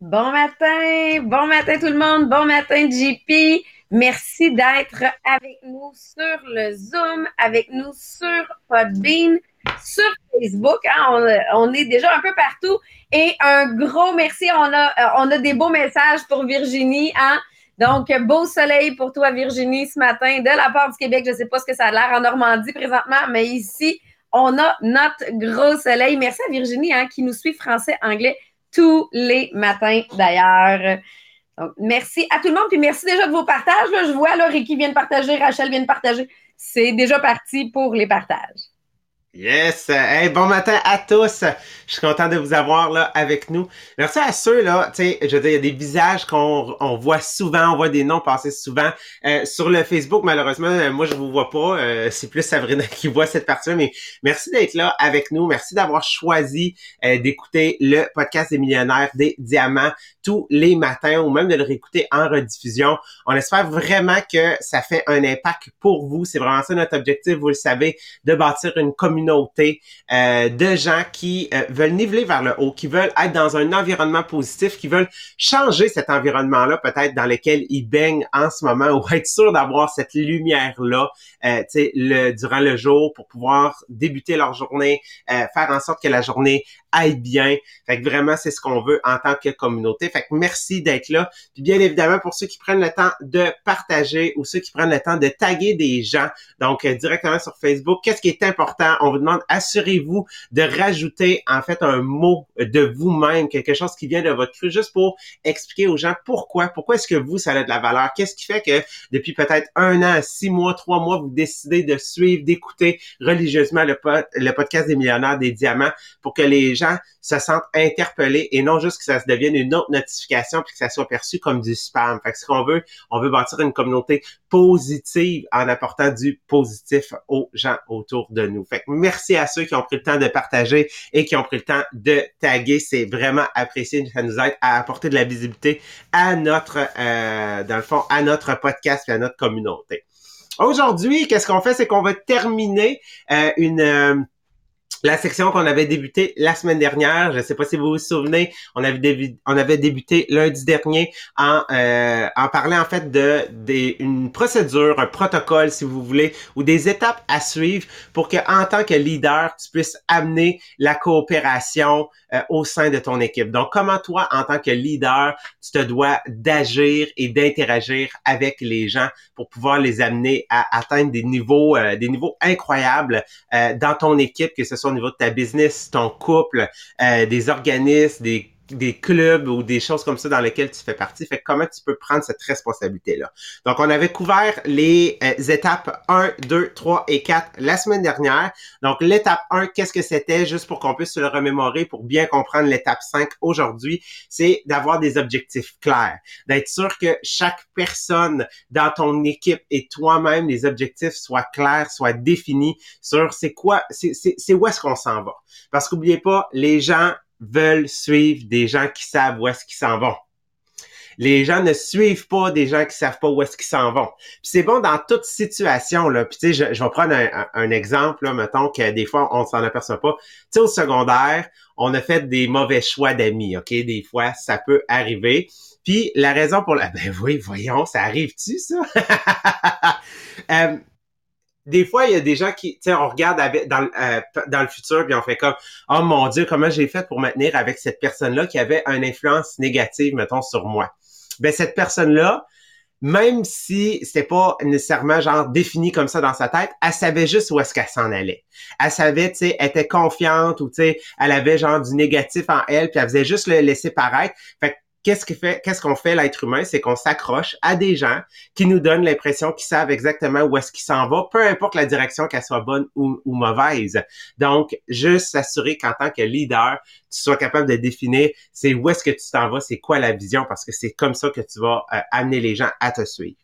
Bon matin, bon matin tout le monde, bon matin JP. Merci d'être avec nous sur le Zoom, avec nous sur Podbean, sur Facebook. Hein. on, est déjà un peu partout. Et un gros merci. On a, euh, on a des beaux messages pour Virginie. Hein. Donc, beau soleil pour toi, Virginie, ce matin, de la part du Québec. Je ne sais pas ce que ça a l'air en Normandie présentement, mais ici, on a notre gros soleil. Merci à Virginie hein, qui nous suit français, anglais tous les matins d'ailleurs. Merci à tout le monde, puis merci déjà de vos partages. je vois, là, Ricky vient de partager, Rachel vient de partager. C'est déjà parti pour les partages. Yes! Hey, bon matin à tous! Je suis content de vous avoir là avec nous. Merci à ceux là, tu sais, je veux dire, il y a des visages qu'on on voit souvent, on voit des noms passer souvent. Euh, sur le Facebook, malheureusement, euh, moi je vous vois pas. Euh, c'est plus Sabrina qui voit cette partie-là, mais merci d'être là avec nous. Merci d'avoir choisi d'écouter le podcast des millionnaires des diamants tous les matins ou même de le réécouter en rediffusion. On espère vraiment que ça fait un impact pour vous. C'est vraiment ça notre objectif, vous le savez, de bâtir une communauté communauté euh, de gens qui euh, veulent niveler vers le haut, qui veulent être dans un environnement positif, qui veulent changer cet environnement-là, peut-être dans lequel ils baignent en ce moment, ou être sûr d'avoir cette lumière-là, euh, le, durant le jour pour pouvoir débuter leur journée, euh, faire en sorte que la journée aille bien. Fait que vraiment, c'est ce qu'on veut en tant que communauté. Fait que merci d'être là. Puis bien évidemment, pour ceux qui prennent le temps de partager ou ceux qui prennent le temps de taguer des gens, donc directement sur Facebook, qu'est-ce qui est important? Vous demande, assurez-vous de rajouter en fait un mot de vous-même, quelque chose qui vient de votre cru, juste pour expliquer aux gens pourquoi, pourquoi est-ce que vous, ça a de la valeur, qu'est-ce qui fait que depuis peut-être un an, six mois, trois mois, vous décidez de suivre, d'écouter religieusement le, podcast des millionnaires des diamants pour que les gens se sentent interpellés et non juste que ça se devienne une autre notification puis que ça soit perçu comme du spam. Fait que ce qu'on veut, on veut bâtir une communauté positive en apportant du positif aux gens autour de nous. Merci à ceux qui ont pris le temps de partager et qui ont pris le temps de taguer. C'est vraiment apprécié. Ça nous aide à apporter de la visibilité à notre, euh, dans le fond, à notre podcast et à notre communauté. Aujourd'hui, qu'est-ce qu'on fait? C'est qu'on va terminer euh, une... Euh, la section qu'on avait débuté la semaine dernière, je ne sais pas si vous vous souvenez, on avait, débuté, lundi dernier en, euh, en parlant en fait de, une procédure, un protocole si vous voulez, ou des étapes à suivre pour que en tant que leader, tu puisses amener la coopération euh, au sein de ton équipe. Donc, comment toi, en tant que leader, tu te dois d'agir et d'interagir avec les gens pour pouvoir les amener à atteindre des niveaux, euh, des niveaux incroyables dans ton équipe, que ce soit au niveau de ta business, ton couple, euh, des organismes, des des clubs ou des choses comme ça dans lesquelles tu fais partie. Fait comment tu peux prendre cette responsabilité-là? Donc, on avait couvert les euh, étapes 1, 2, 3 et 4 la semaine dernière. Donc, l'étape 1, qu'est-ce que c'était? Juste pour qu'on puisse se le remémorer, pour bien comprendre l'étape 5 aujourd'hui, c'est d'avoir des objectifs clairs. D'être sûr que chaque personne dans ton équipe et toi-même, les objectifs soient clairs, soient définis sur c'est quoi, c'est où est-ce qu'on s'en va. Parce qu'oubliez pas, les gens veulent suivre des gens qui savent où est-ce qu'ils s'en vont. Les gens ne suivent pas des gens qui savent pas où est-ce qu'ils s'en vont. c'est bon dans toute situation là. Puis tu sais, je, vais prendre un, exemple là, mettons que des fois on s'en aperçoit pas. Tu sais, au secondaire, on a fait des mauvais choix d'amis. Ok, des fois ça peut arriver. Puis la raison pour la, ben oui, voyons, ça arrive-tu ça? Euh, des fois, il y a des gens qui, tu sais, on regarde dans, euh, dans le futur puis on fait comme, oh mon Dieu, comment j'ai fait pour maintenir avec cette personne-là qui avait une influence négative, mettons, sur moi. Ben cette personne-là, même si c'était pas nécessairement genre défini comme ça dans sa tête, elle savait juste où est-ce qu'elle s'en allait. Elle savait, tu sais, elle était confiante ou tu sais, elle avait genre du négatif en elle, puis elle faisait juste le laisser paraître. Qu'est-ce qu'on fait, qu'est-ce qu'on fait l'être humain, c'est qu'on s'accroche à des gens qui nous donnent l'impression qu'ils savent exactement où est-ce qu'ils s'en vont, peu importe la direction qu'elle soit bonne ou, mauvaise. Donc, juste s'assurer qu'en tant que leader, tu sois capable de définir c'est où est-ce que tu t'en vas, c'est quoi la vision, parce que c'est comme ça que tu vas euh, amener les gens à te suivre.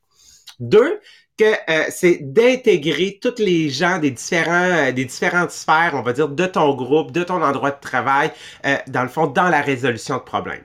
Deux, que euh, c'est d'intégrer tous les gens des différents euh, des différentes sphères, on va dire, de ton groupe, de ton endroit de travail, euh, dans le fond, dans la résolution de problèmes.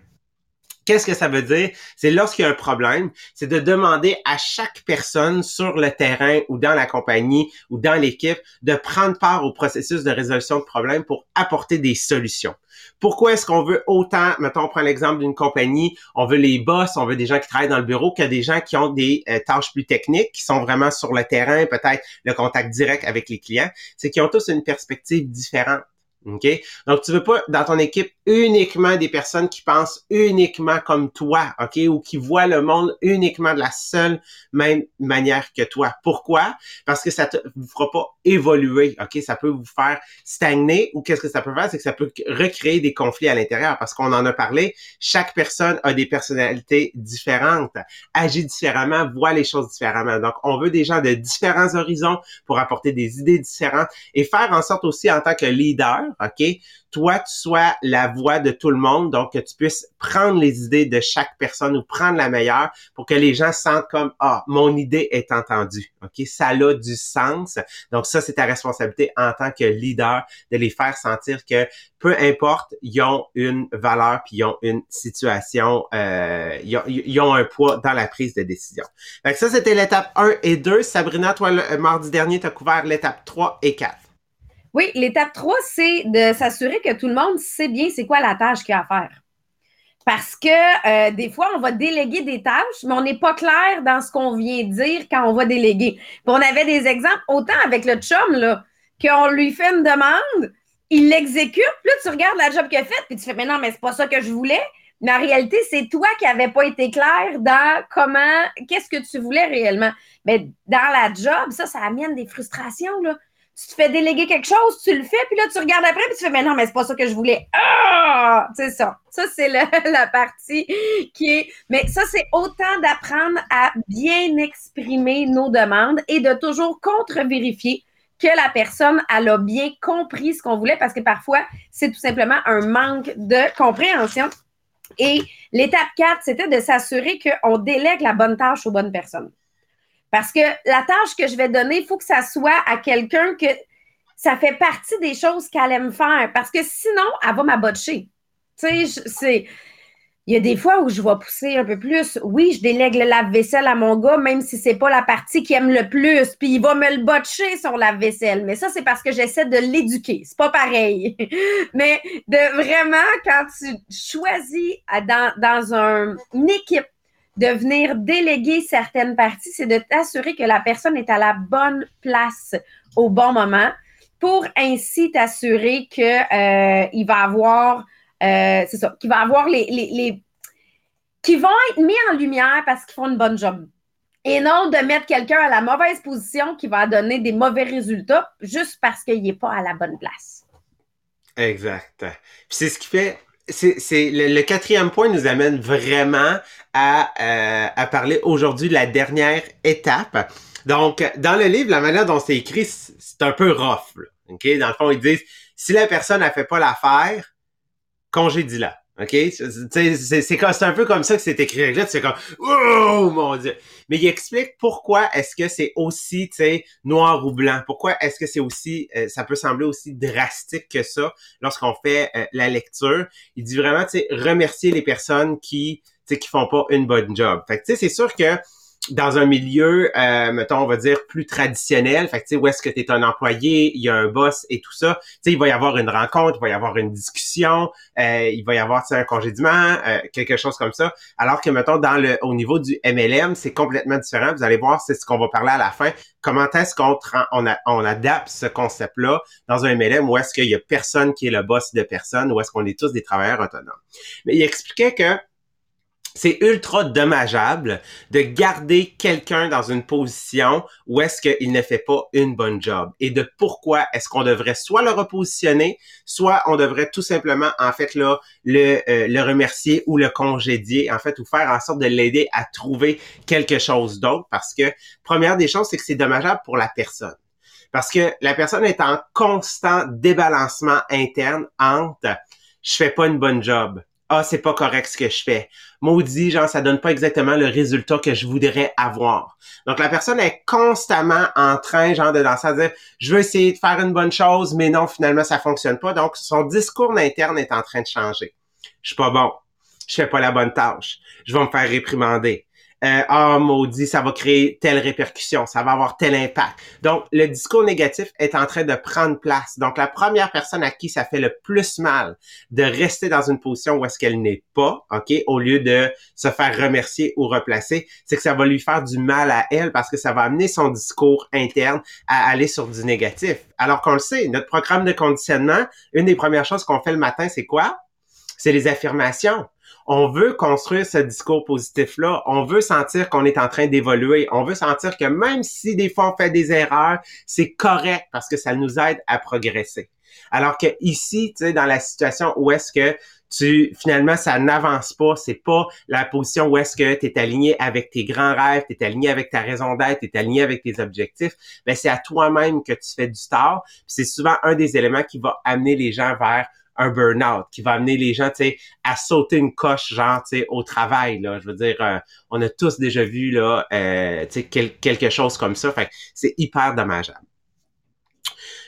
Qu'est-ce que ça veut dire? C'est lorsqu'il y a un problème, c'est de demander à chaque personne sur le terrain ou dans la compagnie ou dans l'équipe de prendre part au processus de résolution de problèmes pour apporter des solutions. Pourquoi est-ce qu'on veut autant, mettons, on prend l'exemple d'une compagnie, on veut les boss, on veut des gens qui travaillent dans le bureau, que des gens qui ont des euh, tâches plus techniques, qui sont vraiment sur le terrain, peut-être le contact direct avec les clients, c'est qu'ils ont tous une perspective différente. OK? Donc, tu veux pas dans ton équipe uniquement des personnes qui pensent uniquement comme toi, OK? Ou qui voient le monde uniquement de la seule même manière que toi. Pourquoi? Parce que ça te vous fera pas évoluer, OK? Ça peut vous faire stagner ou qu'est-ce que ça peut faire? C'est que ça peut recréer des conflits à l'intérieur parce qu'on en a parlé. Chaque personne a des personnalités différentes, agit différemment, voit les choses différemment. Donc, on veut des gens de différents horizons pour apporter des idées différentes et faire en sorte aussi en tant que leader OK? Toi, tu sois la voix de tout le monde, donc que tu puisses prendre les idées de chaque personne ou prendre la meilleure pour que les gens sentent comme, ah, mon idée est entendue. OK? Ça a du sens. Donc, ça, c'est ta responsabilité en tant que leader de les faire sentir que peu importe, ils ont une valeur puis ils ont une situation, euh, ils, ont, un poids dans la prise de décision. Fait ça, c'était l'étape 1 et 2. Sabrina, toi, le mardi dernier, tu as couvert l'étape 3 et 4. Oui, l'étape 3, c'est de s'assurer que tout le monde sait bien c'est quoi la tâche qu'il a à faire. Parce que euh, des fois, on va déléguer des tâches, mais on n'est pas clair dans ce qu'on vient dire quand on va déléguer. Puis on avait des exemples, autant avec le chum, là, qu'on lui fait une demande, il l'exécute, puis là, tu regardes la job qu'il a faite, puis tu fais, mais non, mais c'est pas ça que je voulais. Mais en réalité, c'est toi qui n'avais pas été clair dans comment, qu'est-ce que tu voulais réellement. Mais dans la job, ça, ça amène des frustrations, là tu te fais déléguer quelque chose, tu le fais, puis là, tu regardes après, puis tu fais, mais non, mais c'est pas ça que je voulais. Ah! C'est ça. Ça, c'est la partie qui est. Mais ça, c'est autant d'apprendre à bien exprimer nos demandes et de toujours contre-vérifier que la personne, elle a bien compris ce qu'on voulait, parce que parfois, c'est tout simplement un manque de compréhension. Et l'étape 4, c'était de s'assurer qu'on délègue la bonne tâche aux bonnes personnes. Parce que la tâche que je vais donner, il faut que ça soit à quelqu'un que ça fait partie des choses qu'elle aime faire. Parce que sinon, elle va m'abotcher. Tu sais, c'est. Il y a des fois où je vais pousser un peu plus. Oui, je délègue le lave-vaisselle à mon gars, même si c'est pas la partie qu'il aime le plus. Puis il va me le botcher son lave-vaisselle. Mais ça, c'est parce que j'essaie de l'éduquer. C'est pas pareil. Mais de vraiment, quand tu choisis dans, dans un, une équipe de venir déléguer certaines parties, c'est de t'assurer que la personne est à la bonne place au bon moment pour ainsi t'assurer que euh, va avoir, euh, c'est ça, qu'il va avoir les, les, qui vont être mis en lumière parce qu'ils font une bonne job. Et non de mettre quelqu'un à la mauvaise position qui va donner des mauvais résultats juste parce qu'il n'est pas à la bonne place. Exact. c'est ce qui fait c'est le, quatrième point nous amène vraiment à, euh, à parler aujourd'hui de la dernière étape. Donc, dans le livre, la manière dont c'est écrit, c'est un peu rough. ok? Dans le fond, ils disent, si la personne n'a fait pas l'affaire, congédie-la. OK? C'est un peu comme ça que c'est écrit. Là, c'est comme Oh mon Dieu! Mais il explique pourquoi est-ce que c'est aussi noir ou blanc. Pourquoi est-ce que c'est aussi euh, ça peut sembler aussi drastique que ça lorsqu'on fait euh, la lecture? Il dit vraiment remercier les personnes qui qui font pas une bonne job. Fait que c'est sûr que dans un milieu, euh, mettons, on va dire, plus traditionnel, fait que, tu sais, où est-ce que tu es un employé, il y a un boss et tout ça, tu sais, il va y avoir une rencontre, il va y avoir une discussion, euh, il va y avoir, un congédiement, euh, quelque chose comme ça. Alors que, mettons, dans le, au niveau du MLM, c'est complètement différent. Vous allez voir, c'est ce qu'on va parler à la fin. Comment est-ce qu'on on, on adapte ce concept-là dans un MLM où est-ce qu'il y a personne qui est le boss de personne, où est-ce qu'on est tous des travailleurs autonomes. Mais il expliquait que c'est ultra dommageable de garder quelqu'un dans une position où est-ce qu'il ne fait pas une bonne job et de pourquoi est-ce qu'on devrait soit le repositionner, soit on devrait tout simplement en fait là le, euh, le remercier ou le congédier en fait ou faire en sorte de l'aider à trouver quelque chose d'autre parce que première des choses c'est que c'est dommageable pour la personne. Parce que la personne est en constant débalancement interne entre je fais pas une bonne job ah, c'est pas correct ce que je fais. Maudit, genre, ça donne pas exactement le résultat que je voudrais avoir. Donc, la personne est constamment en train, genre, de lancer à dire, je veux essayer de faire une bonne chose, mais non, finalement, ça fonctionne pas. Donc, son discours interne est en train de changer. Je suis pas bon. Je fais pas la bonne tâche. Je vais me faire réprimander euh, ah maudit, ça va créer telle répercussion, ça va avoir tel impact. Donc, le discours négatif est en train de prendre place. Donc, la première personne à qui ça fait le plus mal de rester dans une position où est-ce qu'elle n'est pas, OK, au lieu de se faire remercier ou replacer, c'est que ça va lui faire du mal à elle parce que ça va amener son discours interne à aller sur du négatif. Alors qu'on le sait, notre programme de conditionnement, une des premières choses qu'on fait le matin, c'est quoi? C'est les affirmations on veut construire ce discours positif-là. On veut sentir qu'on est en train d'évoluer. On veut sentir que même si des fois on fait des erreurs, c'est correct parce que ça nous aide à progresser. Alors que ici, tu sais, dans la situation où est-ce que tu finalement ça n'avance pas, c'est pas la position où est-ce que tu es aligné avec tes grands rêves, tu es aligné avec ta raison d'être, tu es aligné avec tes objectifs, ben c'est à toi-même que tu fais du tort, c'est souvent un des éléments qui va amener les gens vers un burn-out, qui va amener les gens, tu sais, à sauter une coche, genre, tu sais, au travail, là. Je veux dire, euh, on a tous déjà vu, là, euh, tu sais, quelque chose comme ça. Fait c'est hyper dommageable.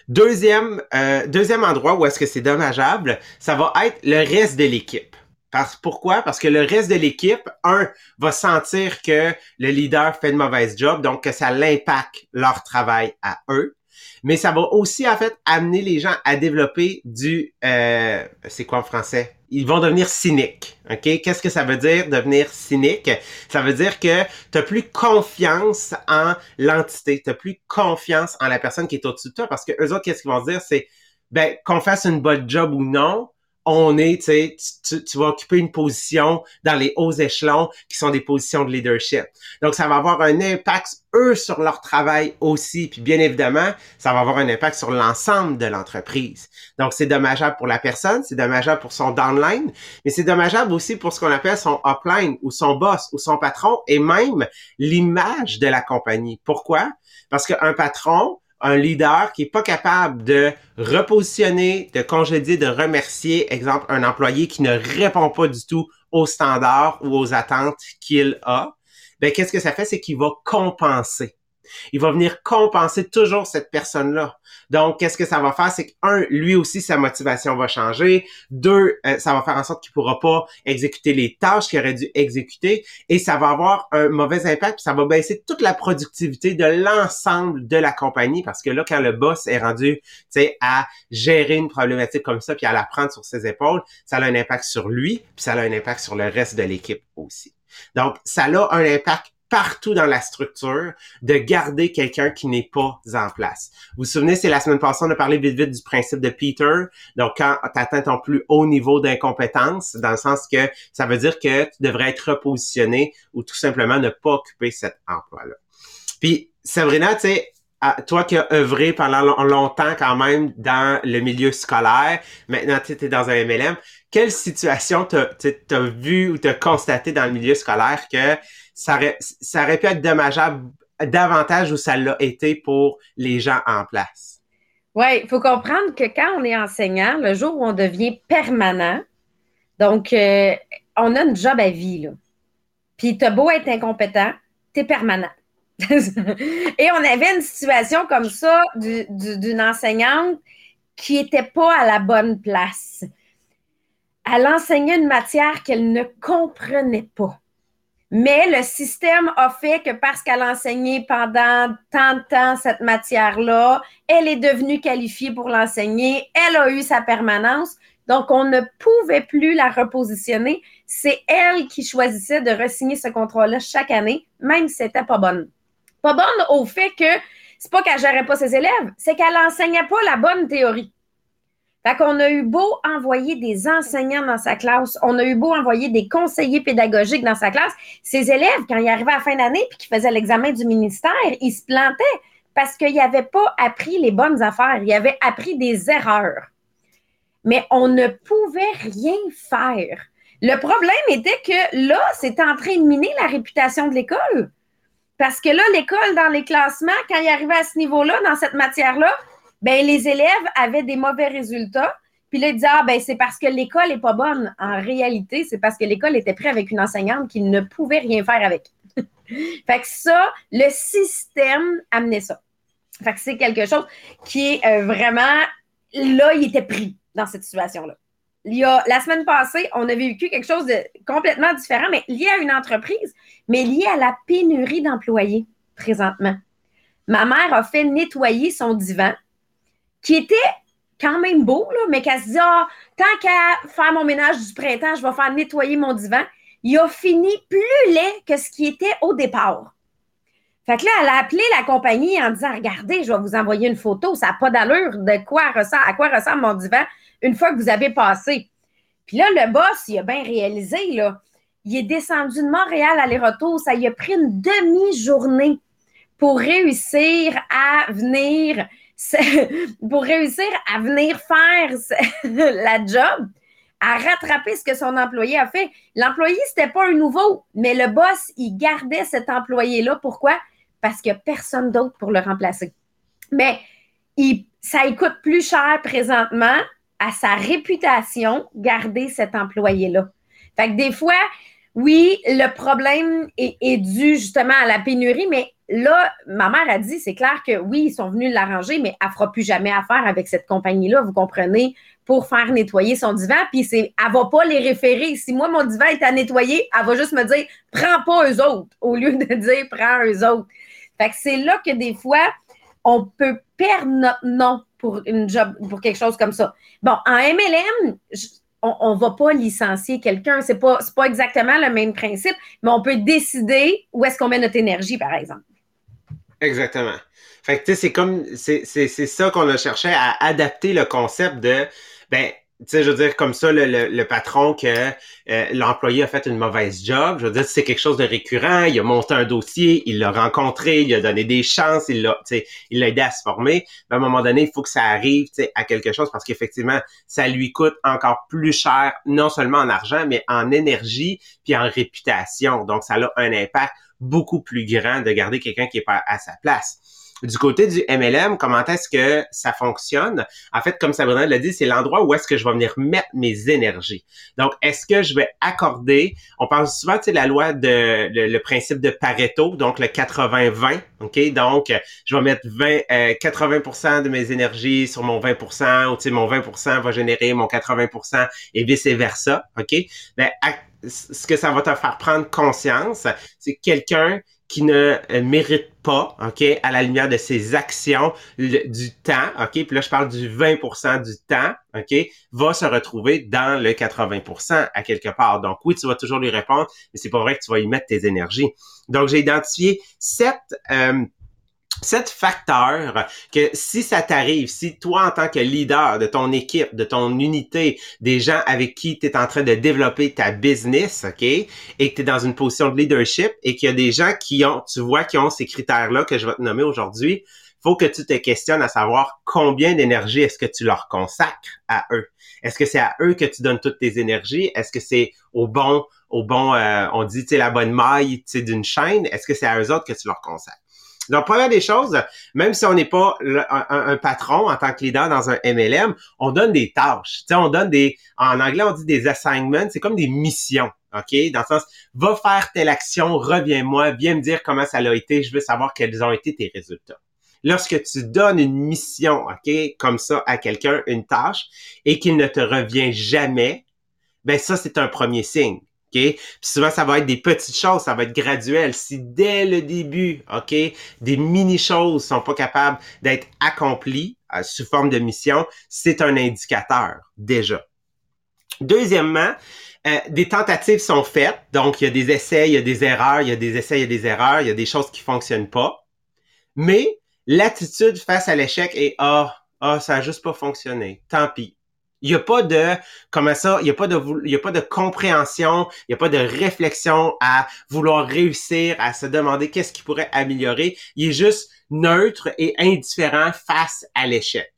Deuxième, euh, deuxième endroit où est-ce que c'est dommageable, ça va être le reste de l'équipe. Parce, pourquoi? Parce que le reste de l'équipe, un, va sentir que le leader fait une mauvaise job, donc que ça l'impacte leur travail à eux mais ça va aussi en fait amener les gens à développer du euh, c'est quoi en français? Ils vont devenir cyniques. OK? Qu'est-ce que ça veut dire devenir cynique? Ça veut dire que tu plus confiance en l'entité, tu plus confiance en la personne qui est au-dessus de toi parce que eux autres, qu'est-ce qu'ils vont dire? C'est ben, qu'on fasse une bonne job ou non, on est, tu sais, tu vas occuper une position dans les hauts échelons qui sont des positions de leadership. Donc, ça va avoir un impact, eux, sur leur travail aussi. Puis, bien évidemment, ça va avoir un impact sur l'ensemble de l'entreprise. Donc, c'est dommageable pour la personne, c'est dommageable pour son downline, mais c'est dommageable aussi pour ce qu'on appelle son upline ou son boss ou son patron et même l'image de la compagnie. Pourquoi? Parce qu'un patron, un leader qui est pas capable de repositionner, de congédier, de remercier, exemple, un employé qui ne répond pas du tout aux standards ou aux attentes qu'il a, ben qu'est-ce que ça fait, c'est qu'il va compenser il va venir compenser toujours cette personne-là. Donc, qu'est-ce que ça va faire? C'est qu'un, lui aussi, sa motivation va changer. Deux, euh, ça va faire en sorte qu'il pourra pas exécuter les tâches qu'il aurait dû exécuter. Et ça va avoir un mauvais impact, puis ça va baisser toute la productivité de l'ensemble de la compagnie. Parce que là, quand le boss est rendu, tu sais, à gérer une problématique comme ça, puis à la prendre sur ses épaules, ça a un impact sur lui, puis ça a un impact sur le reste de l'équipe aussi. Donc, ça a un impact partout dans la structure de garder quelqu'un qui n'est pas en place. Vous vous souvenez, c'est la semaine passée, on a parlé vite vite du principe de Peter. Donc, quand tu atteins ton plus haut niveau d'incompétence, dans le sens que ça veut dire que tu devrais être repositionné ou tout simplement ne pas occuper cet emploi-là. Puis, Sabrina, tu sais, toi qui as œuvré pendant longtemps quand même dans le milieu scolaire, maintenant tu es dans un MLM, quelle situation t'as as vu ou t'as constaté dans le milieu scolaire que ça aurait, pu être dommageable davantage où ça l'a été pour les gens en place. Oui, il faut comprendre que quand on est enseignant, le jour où on devient permanent, donc euh, on a une job à vie, là. Puis t'as beau être incompétent, t'es permanent. Et on avait une situation comme ça d'une enseignante qui n'était pas à la bonne place. Elle enseignait une matière qu'elle ne comprenait pas. Mais le système a fait que parce qu'elle a enseigné pendant tant de temps cette matière-là, elle est devenue qualifiée pour l'enseigner, elle a eu sa permanence. Donc, on ne pouvait plus la repositionner. C'est elle qui choisissait de resigner ce contrat-là chaque année, même si c'était pas bonne. Pas bonne au fait que c'est pas qu'elle gérait pas ses élèves, c'est qu'elle enseignait pas la bonne théorie. Fait qu'on a eu beau envoyer des enseignants dans sa classe, on a eu beau envoyer des conseillers pédagogiques dans sa classe, ses élèves, quand ils arrivaient à la fin d'année puis qu'ils faisaient l'examen du ministère, ils se plantaient parce qu'ils n'avaient pas appris les bonnes affaires, ils avaient appris des erreurs. Mais on ne pouvait rien faire. Le problème était que là, c'était en train de miner la réputation de l'école. Parce que là, l'école, dans les classements, quand il arrivait à ce niveau-là, dans cette matière-là, ben, les élèves avaient des mauvais résultats. Puis là, il dit Ah, ben, c'est parce que l'école est pas bonne. En réalité, c'est parce que l'école était prise avec une enseignante qui ne pouvait rien faire avec. fait que ça, le système amenait ça. Fait que c'est quelque chose qui est euh, vraiment. Là, il était pris dans cette situation-là. Il y a, la semaine passée, on a vécu quelque chose de complètement différent, mais lié à une entreprise, mais lié à la pénurie d'employés présentement. Ma mère a fait nettoyer son divan, qui était quand même beau, là, mais qu'elle se dit ah, tant qu'à faire mon ménage du printemps, je vais faire nettoyer mon divan. Il a fini plus laid que ce qui était au départ. Fait que là, elle a appelé la compagnie en disant Regardez, je vais vous envoyer une photo, ça n'a pas d'allure de quoi ressemble, à quoi ressemble mon divan une fois que vous avez passé. Puis là, le boss, il a bien réalisé, là. Il est descendu de Montréal aller-retour. Ça y a pris une demi-journée pour réussir à venir pour réussir à venir faire la job, à rattraper ce que son employé a fait. L'employé, c'était pas un nouveau, mais le boss, il gardait cet employé-là. Pourquoi? Parce qu'il n'y a personne d'autre pour le remplacer. Mais ça coûte plus cher présentement à sa réputation garder cet employé-là. Fait que des fois, oui, le problème est, dû justement à la pénurie, mais là, ma mère a dit, c'est clair que oui, ils sont venus l'arranger, mais elle fera plus jamais affaire avec cette compagnie-là, vous comprenez, pour faire nettoyer son divan. Puis c'est, elle va pas les référer. Si moi, mon divan est à nettoyer, elle va juste me dire, prends pas eux autres, au lieu de dire, prends eux autres. Fait que c'est là que des fois, on peut perdre notre nom pour une job, pour quelque chose comme ça. Bon, en MLM, on ne va pas licencier quelqu'un. Ce n'est pas exactement le même principe, mais on peut décider où est-ce qu'on met notre énergie, par exemple. Exactement. Fait que, tu sais, c'est comme, c'est ça qu'on a cherché à adapter le concept de, ben, tu sais, je veux dire, comme ça, le, le, patron que euh, l'employé a fait une mauvaise job, je veux dire, c'est quelque chose de récurrent, il a monté un dossier, il l'a rencontré, il a donné des chances, il l'a, il l'a aidé à se former. Mais à un moment donné, il faut que ça arrive, tu sais, à quelque chose parce qu'effectivement, ça lui coûte encore plus cher, non seulement en argent, mais en énergie puis en réputation. Donc, ça a un impact beaucoup plus grand de garder quelqu'un qui est pas à sa place. Du côté du MLM, comment est-ce que ça fonctionne? En fait, comme Sabrina l'a dit, c'est l'endroit où est-ce que je vais venir mettre mes énergies. Donc, est-ce que je vais accorder, on parle souvent, tu sais, la loi de, le, principe de Pareto, donc le 80-20, OK? Donc, je vais mettre 20, 80% euh, de mes énergies sur mon 20%, ou tu mon 20% va générer mon 80% et vice-versa, OK? Ben, ce que ça va te faire prendre conscience, c'est quelqu'un qui ne mérite pas, OK, à la lumière de ses actions, du temps, OK, puis là, je parle du 20% du temps, OK, va se retrouver dans le 80% à quelque part. Donc, oui, tu vas toujours lui répondre, mais c'est pas vrai que tu vas y mettre tes énergies. Donc, j'ai identifié sept... Euh, sept facteurs que si ça t'arrive, si toi en tant que leader de ton équipe, de ton unité, des gens avec qui tu es en train de développer ta business, OK, et que tu es dans une position de leadership et qu'il y a des gens qui ont, tu vois, qui ont ces critères-là que je vais te nommer aujourd'hui, faut que tu te questionnes à savoir combien d'énergie est-ce que tu leur consacres à eux. Est-ce que c'est à eux que tu donnes toutes tes énergies? Est-ce que c'est au bon, au bon, euh, on dit, tu la bonne maille, tu d'une chaîne? Est-ce que c'est à eux autres que tu leur consacres? Donc, première des choses, même si on n'est pas un, patron en tant que leader dans un MLM, on donne des tâches. Tu sais, on donne des, en anglais, on dit des assignments. C'est comme des missions. OK? Dans le sens, va faire telle action, reviens-moi, viens me dire comment ça a été, je veux savoir quels ont été tes résultats. Lorsque tu donnes une mission, OK, comme ça à quelqu'un, une tâche, et qu'il ne te revient jamais, ben ça, c'est un premier signe. Puis souvent, ça va être des petites choses, ça va être graduel. Si dès le début, OK, des mini-choses sont pas capables d'être accomplies euh, sous forme de mission, c'est un indicateur, déjà. Deuxièmement, euh, des tentatives sont faites, donc il y a des essais, il y a des erreurs, il y a des essais, il y a des erreurs, il y a des choses qui fonctionnent pas. Mais l'attitude face à l'échec est ah, ah, ça a juste pas fonctionné. Tant pis. Il n'y a pas de comment ça, il y a pas de il y a pas de compréhension, il n'y a pas de réflexion à vouloir réussir, à se demander qu'est-ce qui pourrait améliorer. Il est juste neutre et indifférent face à l'échec.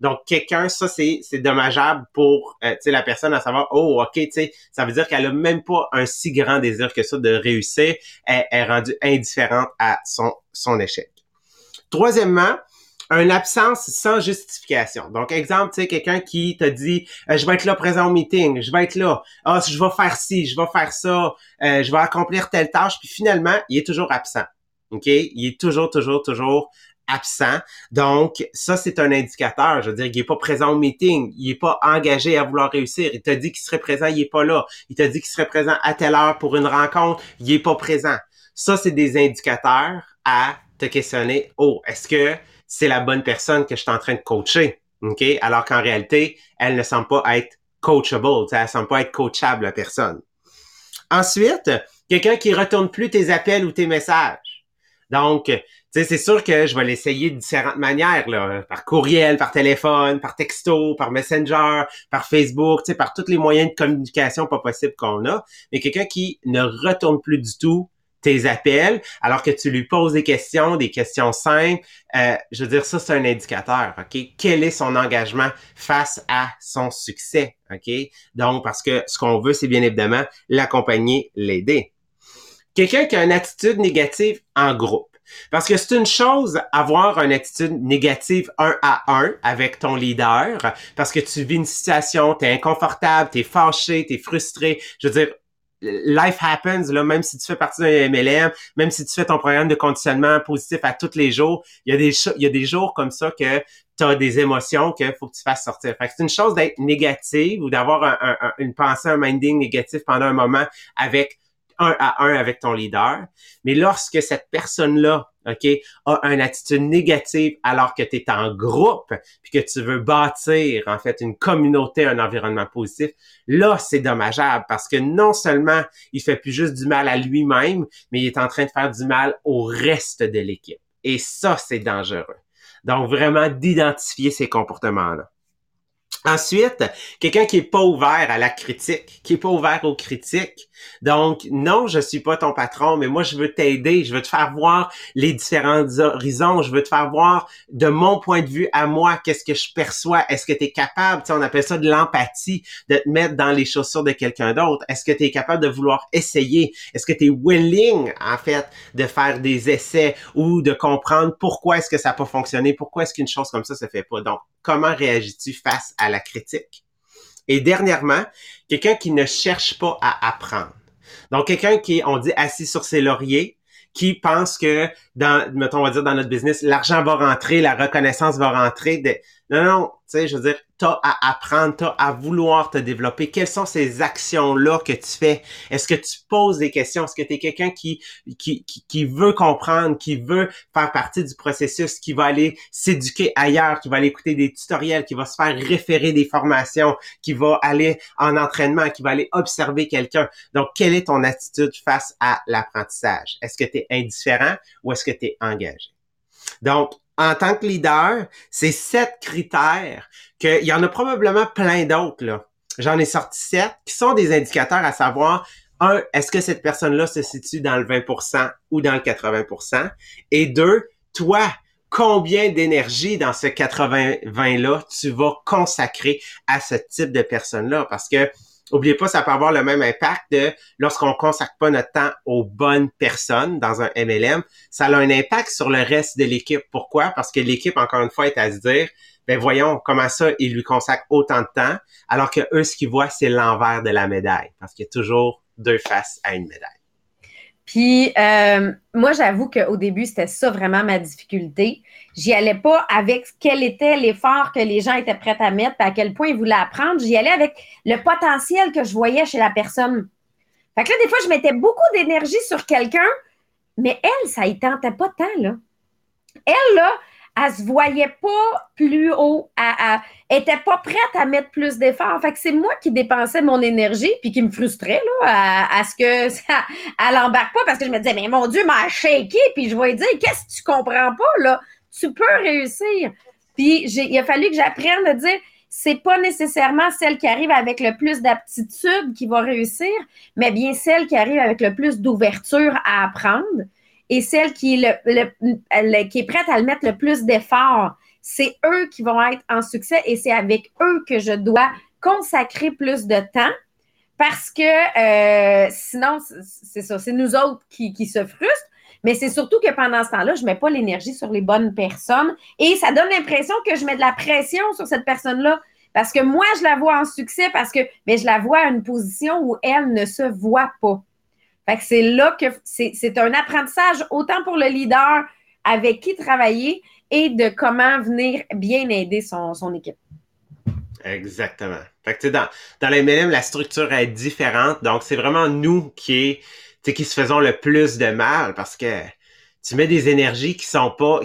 Donc quelqu'un ça c'est c'est dommageable pour euh, la personne à savoir oh OK, tu sais, ça veut dire qu'elle a même pas un si grand désir que ça de réussir, elle est rendue indifférente à son son échec. Troisièmement, une absence sans justification. Donc, exemple, tu sais, quelqu'un qui te dit, euh, je vais être là présent au meeting, je vais être là, ah, je vais faire ci, je vais faire ça, euh, je vais accomplir telle tâche, puis finalement, il est toujours absent. OK? Il est toujours, toujours, toujours absent. Donc, ça, c'est un indicateur. Je veux dire, il est pas présent au meeting. Il est pas engagé à vouloir réussir. Il t'a dit qu'il serait présent, il est pas là. Il t'a dit qu'il serait présent à telle heure pour une rencontre, il est pas présent. Ça, c'est des indicateurs à te questionner. Oh, est-ce que c'est la bonne personne que je suis en train de coacher? OK? Alors qu'en réalité, elle ne semble pas être coachable. Elle ne semble pas être coachable, la personne. Ensuite, quelqu'un qui retourne plus tes appels ou tes messages. Donc, c'est sûr que je vais l'essayer de différentes manières, là, par courriel, par téléphone, par texto, par Messenger, par Facebook, par tous les moyens de communication pas possible qu'on a. Mais quelqu'un qui ne retourne plus du tout tes appels, alors que tu lui poses des questions, des questions simples, euh, je veux dire, ça, c'est un indicateur, OK? Quel est son engagement face à son succès, OK? Donc, parce que ce qu'on veut, c'est bien évidemment l'accompagner, l'aider. Quelqu'un qui a une attitude négative en groupe. Parce que c'est une chose avoir une attitude négative un à un avec ton leader, parce que tu vis une situation, tu es inconfortable, tu es fâché, tu es frustré. Je veux dire, life happens, là, même si tu fais partie d'un MLM, même si tu fais ton programme de conditionnement positif à tous les jours, il y a des, il y a des jours comme ça que tu as des émotions qu'il faut que tu fasses sortir. Fait c'est une chose d'être négative ou d'avoir une pensée, un minding négatif pendant un moment avec un à un avec ton leader. Mais lorsque cette personne-là, OK, a une attitude négative alors que tu es en groupe puis que tu veux bâtir en fait une communauté, un environnement positif, là c'est dommageable parce que non seulement il fait plus juste du mal à lui-même, mais il est en train de faire du mal au reste de l'équipe. Et ça c'est dangereux. Donc vraiment d'identifier ces comportements-là. Ensuite, quelqu'un qui est pas ouvert à la critique, qui est pas ouvert aux critiques. Donc, non, je suis pas ton patron, mais moi, je veux t'aider, je veux te faire voir les différents horizons, je veux te faire voir de mon point de vue à moi, qu'est-ce que je perçois. Est-ce que tu es capable, on appelle ça de l'empathie, de te mettre dans les chaussures de quelqu'un d'autre. Est-ce que tu es capable de vouloir essayer? Est-ce que tu es willing, en fait, de faire des essais ou de comprendre pourquoi est-ce que ça n'a pas fonctionné, pourquoi est-ce qu'une chose comme ça se fait pas? Donc, comment réagis-tu face à la critique. Et dernièrement, quelqu'un qui ne cherche pas à apprendre. Donc, quelqu'un qui on dit, assis sur ses lauriers, qui pense que dans, mettons, on va dire dans notre business, l'argent va rentrer, la reconnaissance va rentrer. De... Non, non, tu sais, je veux dire, t'as à apprendre, t'as à vouloir te développer? Quelles sont ces actions-là que tu fais? Est-ce que tu poses des questions? Est-ce que tu es quelqu'un qui, qui, qui, veut comprendre, qui veut faire partie du processus, qui va aller s'éduquer ailleurs, qui va aller écouter des tutoriels, qui va se faire référer des formations, qui va aller en entraînement, qui va aller observer quelqu'un? Donc, quelle est ton attitude face à l'apprentissage? Est-ce que tu es indifférent ou est-ce que tu es engagé? Donc, en tant que leader, c'est sept critères qu'il y en a probablement plein d'autres, là. J'en ai sorti sept qui sont des indicateurs à savoir, un, est-ce que cette personne-là se situe dans le 20% ou dans le 80%? Et deux, toi, combien d'énergie dans ce 80-20-là tu vas consacrer à ce type de personne-là? Parce que Oubliez pas, ça peut avoir le même impact de lorsqu'on consacre pas notre temps aux bonnes personnes dans un MLM, ça a un impact sur le reste de l'équipe. Pourquoi? Parce que l'équipe, encore une fois, est à se dire, ben voyons comment ça, ils lui consacrent autant de temps, alors que eux, ce qu'ils voient, c'est l'envers de la médaille. Parce qu'il y a toujours deux faces à une médaille. Puis euh, moi, j'avoue qu'au début, c'était ça vraiment ma difficulté. J'y allais pas avec quel était l'effort que les gens étaient prêts à mettre, à quel point ils voulaient apprendre. J'y allais avec le potentiel que je voyais chez la personne. Fait que là, des fois, je mettais beaucoup d'énergie sur quelqu'un, mais elle, ça y tentait pas tant, là. Elle, là, elle se voyait pas plus haut, elle, était pas prête à mettre plus d'efforts. Fait c'est moi qui dépensais mon énergie puis qui me frustrait là, à, ce que ça, elle pas parce que je me disais mais mon Dieu m'a shaké puis je vais dire qu'est-ce que tu comprends pas là, tu peux réussir. Puis il a fallu que j'apprenne à dire c'est pas nécessairement celle qui arrive avec le plus d'aptitude qui va réussir, mais bien celle qui arrive avec le plus d'ouverture à apprendre et celle qui est, prête à le mettre le plus d'efforts. C'est eux qui vont être en succès et c'est avec eux que je dois consacrer plus de temps parce que euh, sinon, c'est ça, c'est nous autres qui, qui se frustrent. Mais c'est surtout que pendant ce temps-là, je mets pas l'énergie sur les bonnes personnes et ça donne l'impression que je mets de la pression sur cette personne-là. Parce que moi, je la vois en succès parce que mais je la vois à une position où elle ne se voit pas. C'est là que c'est un apprentissage autant pour le leader avec qui travailler et de comment venir bien aider son, équipe. Exactement. Fait que, dans, dans les MLM, la structure est différente. Donc, c'est vraiment nous qui, est, qui se faisons le plus de mal parce que tu mets des énergies qui sont pas,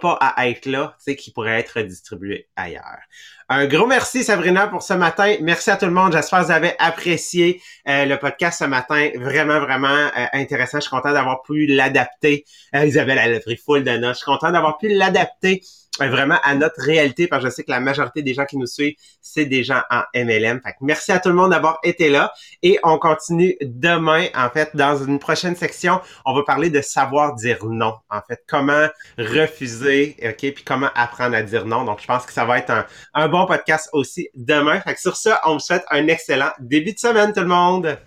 pas à être là, qui pourraient être distribuées ailleurs. Un gros merci Sabrina pour ce matin. Merci à tout le monde. J'espère que vous avez apprécié euh, le podcast ce matin. Vraiment, vraiment euh, intéressant. Je suis content d'avoir pu l'adapter. Euh, Isabelle, elle a pris full de notes. Je suis content d'avoir pu l'adapter vraiment à notre réalité parce que je sais que la majorité des gens qui nous suivent, c'est des gens en MLM. Fait que merci à tout le monde d'avoir été là et on continue demain en fait dans une prochaine section, on va parler de savoir dire non en fait, comment refuser, OK, puis comment apprendre à dire non. Donc je pense que ça va être un, un bon podcast aussi demain. Fait que sur ça, on vous souhaite un excellent début de semaine, tout le monde.